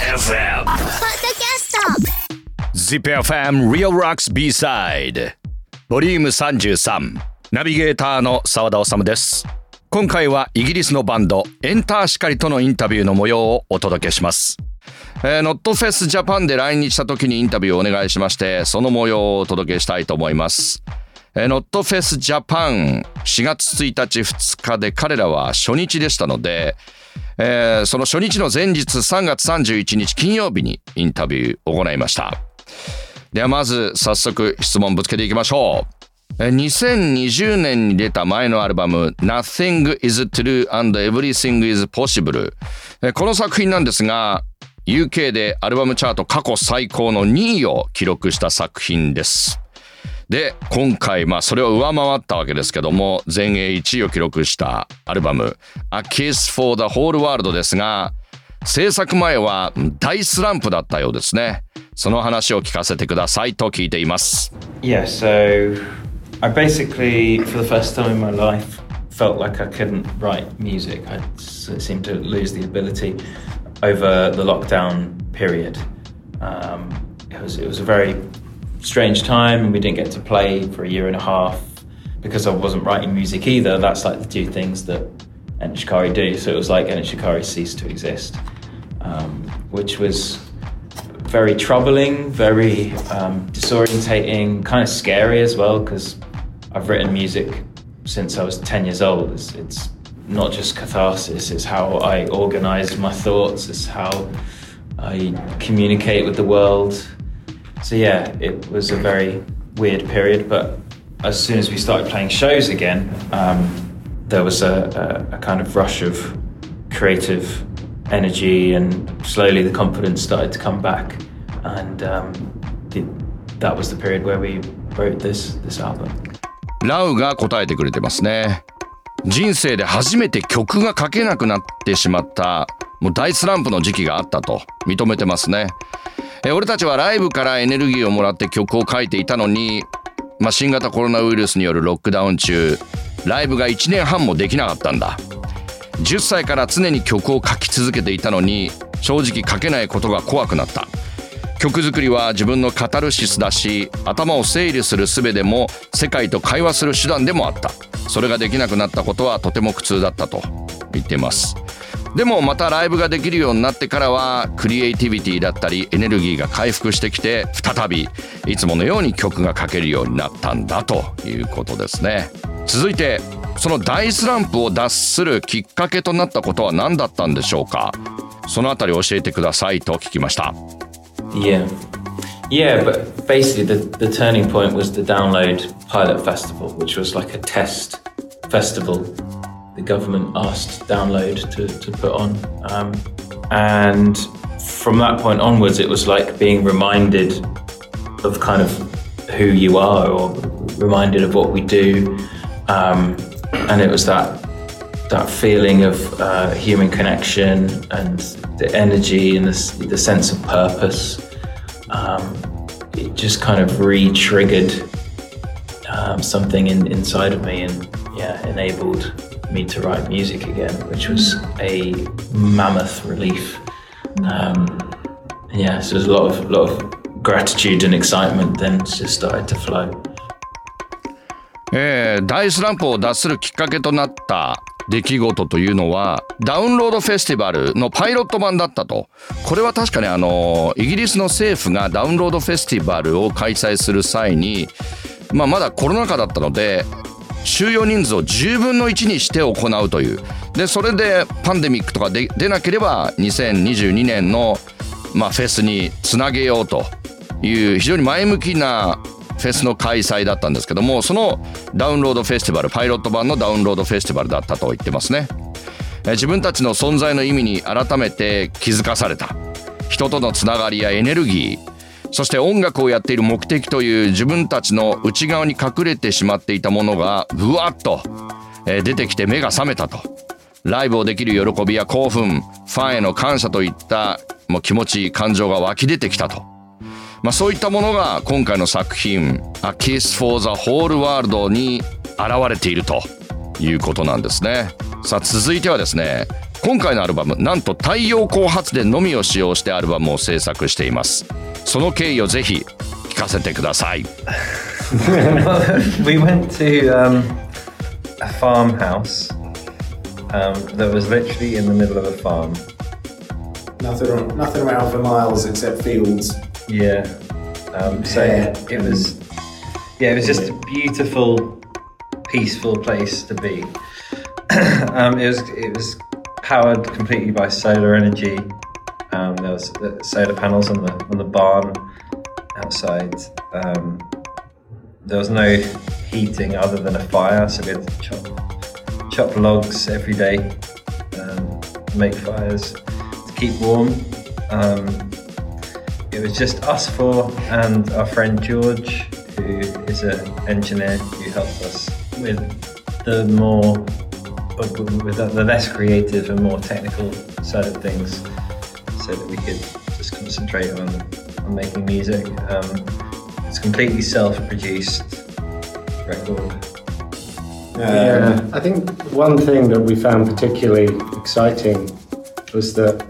FM ZIPFM Real Rocks B-Side ボリューム33ナビゲーターの澤田治です。今回はイギリスのバンドエンターシカリとのインタビューの模様をお届けします。えー、ノットフェスジャパンで来日した時にインタビューをお願いしましてその模様をお届けしたいと思います。えー、ノットフェスジャパン4月1日2日で彼らは初日でしたので、えー、その初日の前日3月31日金曜日にインタビューを行いました。ではまず早速質問ぶつけていきましょう。2020年に出た前のアルバム Nothing is True and Everything is Possible この作品なんですが UK でアルバムチャート過去最高の2位を記録した作品です。で今回まあそれを上回ったわけですけども全英1位を記録したアルバム「A Kiss for the Whole World」ですが制作前は大スランプだったようですねその話を聞かせてくださいと聞いています Yeah, so I basically for the first time in my life felt like I couldn't write music I seemed to lose the ability over the lockdown period um, it was it was a very strange time and we didn't get to play for a year and a half because I wasn't writing music either. That's like the two things that Enishikari do. So it was like Enishikari ceased to exist, um, which was very troubling, very um, disorientating, kind of scary as well because I've written music since I was 10 years old. It's, it's not just catharsis, it's how I organize my thoughts, it's how I communicate with the world so yeah, it was a very weird period. But as soon as we started playing shows again, um, there was a, a, a, kind of rush of creative energy, and slowly the confidence started to come back. And um, the, that was the period where we wrote this this album. ラウが答えてくれてますね。人生で初めて曲が書けなくなってしまったもう大スランプの時期があったと認めてますね。え俺たちはライブからエネルギーをもらって曲を書いていたのに、まあ、新型コロナウイルスによるロックダウン中ライブが1年半もできなかったんだ。10歳から常に曲を書き続けていたのに正直書けないことが怖くなった。曲作りは自分のカタルシスだし頭を整理する術でも世界と会話する手段でもあった。それができなくなったことはとても苦痛だったと言っています。でもまたライブができるようになってからはクリエイティビティだったりエネルギーが回復してきて再びいつものように曲が書けるようになったんだということですね。続いてその大スランプを脱するきっかけとなったことは何だったんでしょうか？そのあたり教えてくださいと聞きました。Yeah. Yeah, but basically the, the turning point was the Download Pilot Festival, which was like a test festival. The government asked Download to, to put on. Um, and from that point onwards, it was like being reminded of kind of who you are or reminded of what we do. Um, and it was that that feeling of uh, human connection and the energy and the, the sense of purpose. Um, it just kind of re-triggered um, something in, inside of me and yeah, enabled me to write music again, which was a mammoth relief. Um, yeah, so there's a lot of lot of gratitude and excitement then just started to flow. えー、大スランプを脱するきっかけとなった出来事というのはダウンロードフェスティバルのパイロット版だったとこれは確かにあのイギリスの政府がダウンロードフェスティバルを開催する際に、まあ、まだコロナ禍だったので収容人数を10分の1にして行うという。でそれでパンデミックとかで出なければ2022年の、まあ、フェスにつなげようという非常に前向きなフェスの開催だったんですけどもそのダウンロードフェスティバルパイロット版のダウンロードフェスティバルだったと言ってますね。自分たちの存在の意味に改めて気づかされた。人とのつながりやエネルギーそして音楽をやっている目的という自分たちの内側に隠れてしまっていたものがぶわっと出てきて目が覚めたと。ライブをできる喜びや興奮ファンへの感謝といったもう気持ち感情が湧き出てきたと、まあ、そういったものが今回の作品「A Kiss for the Whole World」に現れているということなんですね。さあ続いてはですね今回のアルバムなんと太陽光発電のみを使用してアルバムを制作しています。その経緯をぜひ聞かせてください we went to um, a farmhouse um, that was literally in the middle of a farm Nothing, nothing around for miles except fields. Yeah. Um, so Yeah. it was, yeah, it was just a beautiful, peaceful place to be. um, it was it was powered completely by solar energy. Um, there was the solar panels on the on the barn outside. Um, there was no heating other than a fire, so we had to chop chop logs every day, um, make fires to keep warm. Um, it was just us four and our friend George, who is an engineer who helped us with the more, with the less creative and more technical side of things, so that we could just concentrate on, on making music. Um, it's a completely self-produced record. Yeah. Um, I think one thing that we found particularly exciting was that,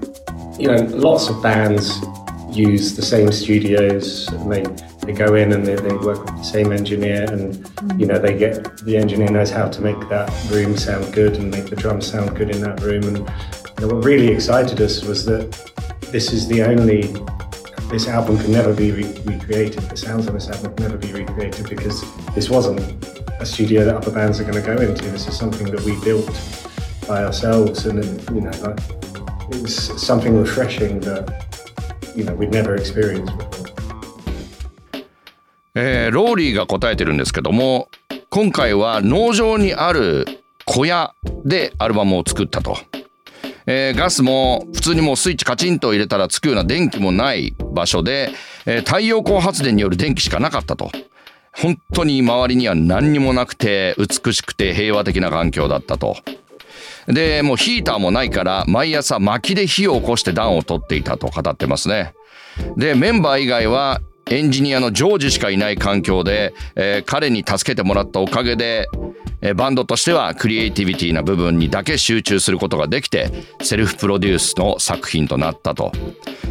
you know, lots of bands use the same studios and they, they go in and they, they work with the same engineer and, you know, they get, the engineer knows how to make that room sound good and make the drums sound good in that room. And you know, what really excited us was that this is the only this album can never be re- recreated. The sounds on this album can never be recreated because this wasn't a studio that other bands are going to go into. This is something that we built by ourselves, and you know, like, it was something refreshing that you know we'd never experienced before. えーローリーが答えてるんですけども今回は農場にある小屋でアルバムを作ったと、えーガスも普通にもうスイッチカチンと入れたらつくような電気もない場所で、えー太陽光発電による電気しかなかったと。本当に周りには何にもなくて美しくて平和的な環境だったと。でもうヒーターもないから毎朝薪で火を起こして暖を取っていたと語ってますね。でメンバー以外はエンジニアのジョージしかいない環境で、えー彼に助けてもらったおかげで、えーバンドとしてはクリエイティビティな部分にだけ集中することができてセルフプロデュースの作品となったと。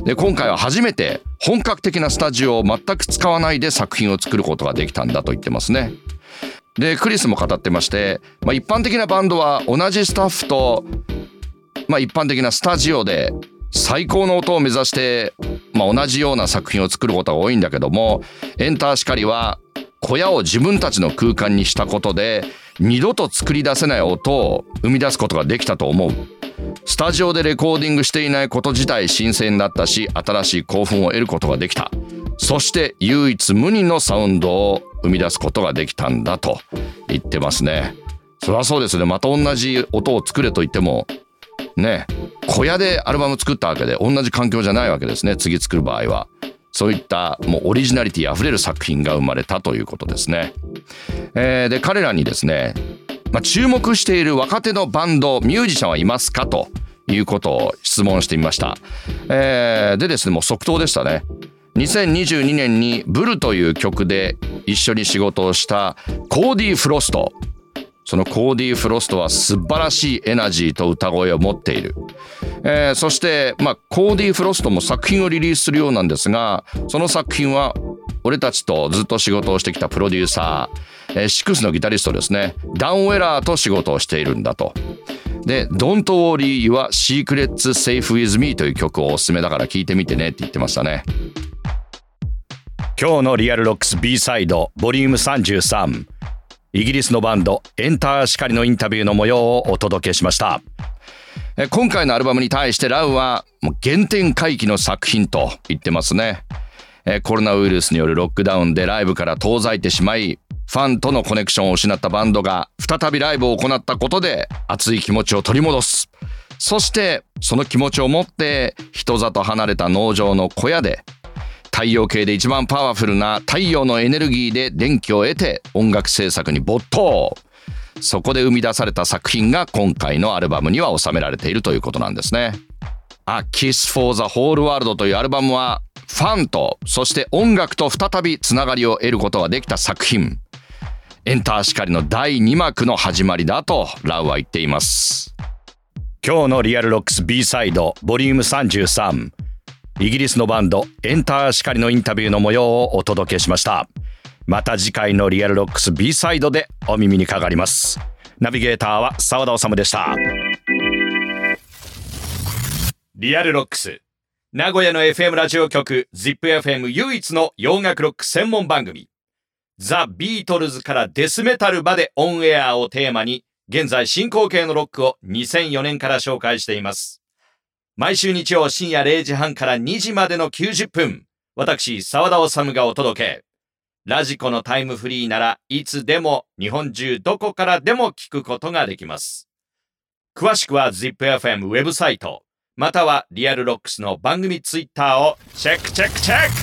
で今回は初めて本格的なスタジオを全く使わないで作品を作ることができたんだと言ってますね。でクリスも語ってまして、まあ、一般的なバンドは同じスタッフとまあ、一般的なスタジオで最高の音を目指して、まあ、同じような作品を作ることが多いんだけどもエンターシカリは小屋を自分たちの空間にしたことで二度と作り出せない音を生み出すことができたと思う。スタジオでレコーディングしていないこと自体新鮮だったし新しい興奮を得ることができた。そして唯一無二のサウンドを生み出すことができたんだと言ってますね。そりゃそうですね。また同じ音を作れと言ってもね。小屋でアルバム作ったわけで同じ環境じゃないわけですね次作る場合は。そういったもうオリジナリティあふれる作品が生まれたということですね、えーで彼らにですね、まあ、注目している若手のバンドミュージシャンはいますかということを質問してみました、えーでですねもう即答でしたね。2022年に「ブル」という曲で一緒に仕事をしたコーディ・フロスト。そのコーディ・フロストは素晴らしいエナジーと歌声を持っている。えーそして、まあ、コーディ・フロストも作品をリリースするようなんですが、その作品は俺たちとずっと仕事をしてきたプロデューサー、えーシックスのギタリストですね、ダウン・ウェラーと仕事をしているんだと。で、Don't Worry Your Secrets Safe With Me という曲をおすすめだから聴いてみてねって言ってましたね。今日のリアルロックス B サイドボリューム33イギリスのバンド Enter Shikari のインタビューの模様をお届けしました。今回のアルバムに対して Rou は原点回帰の作品と言ってますね。コロナウイルスによるロックダウンでライブから遠ざいてしまいファンとのコネクションを失ったバンドが再びライブを行ったことで熱い気持ちを取り戻す。そしてその気持ちを持って人里離れた農場の小屋で太陽系で一番パワフルな太陽のエネルギーで電気を得て音楽制作に没頭そこで生み出された作品が今回のアルバムには収められているということなんですね。A Kiss for the Whole World というアルバムはファンとそして音楽と再びつながりを得ることができた作品 Enter Shikari の第2幕の始まりだと Rou は言っています。今日のリアルロックス B サイドボリューム33イギリスのバンド Enter Shikari のインタビューの模様をお届けしました。また次回のリアルロックス B サイドでお耳にかかります。ナビゲーターは澤田治でした。 REAL ROCKS。名古屋の FM ラジオ局 ZIPFM 唯一の洋楽ロック専門番組。ザ・ビートルズからデスメタルまでオンエアをテーマに現在進行形のロックを2004年から紹介しています。毎週日曜深夜0時半から2時までの90分、私、澤田治がお届け。ラジコのタイムフリーならいつでも日本中どこからでも聞くことができます。詳しくは ZIPFM ウェブサイト、または REAL ROCKS の番組ツイッターをチェックチェックチェック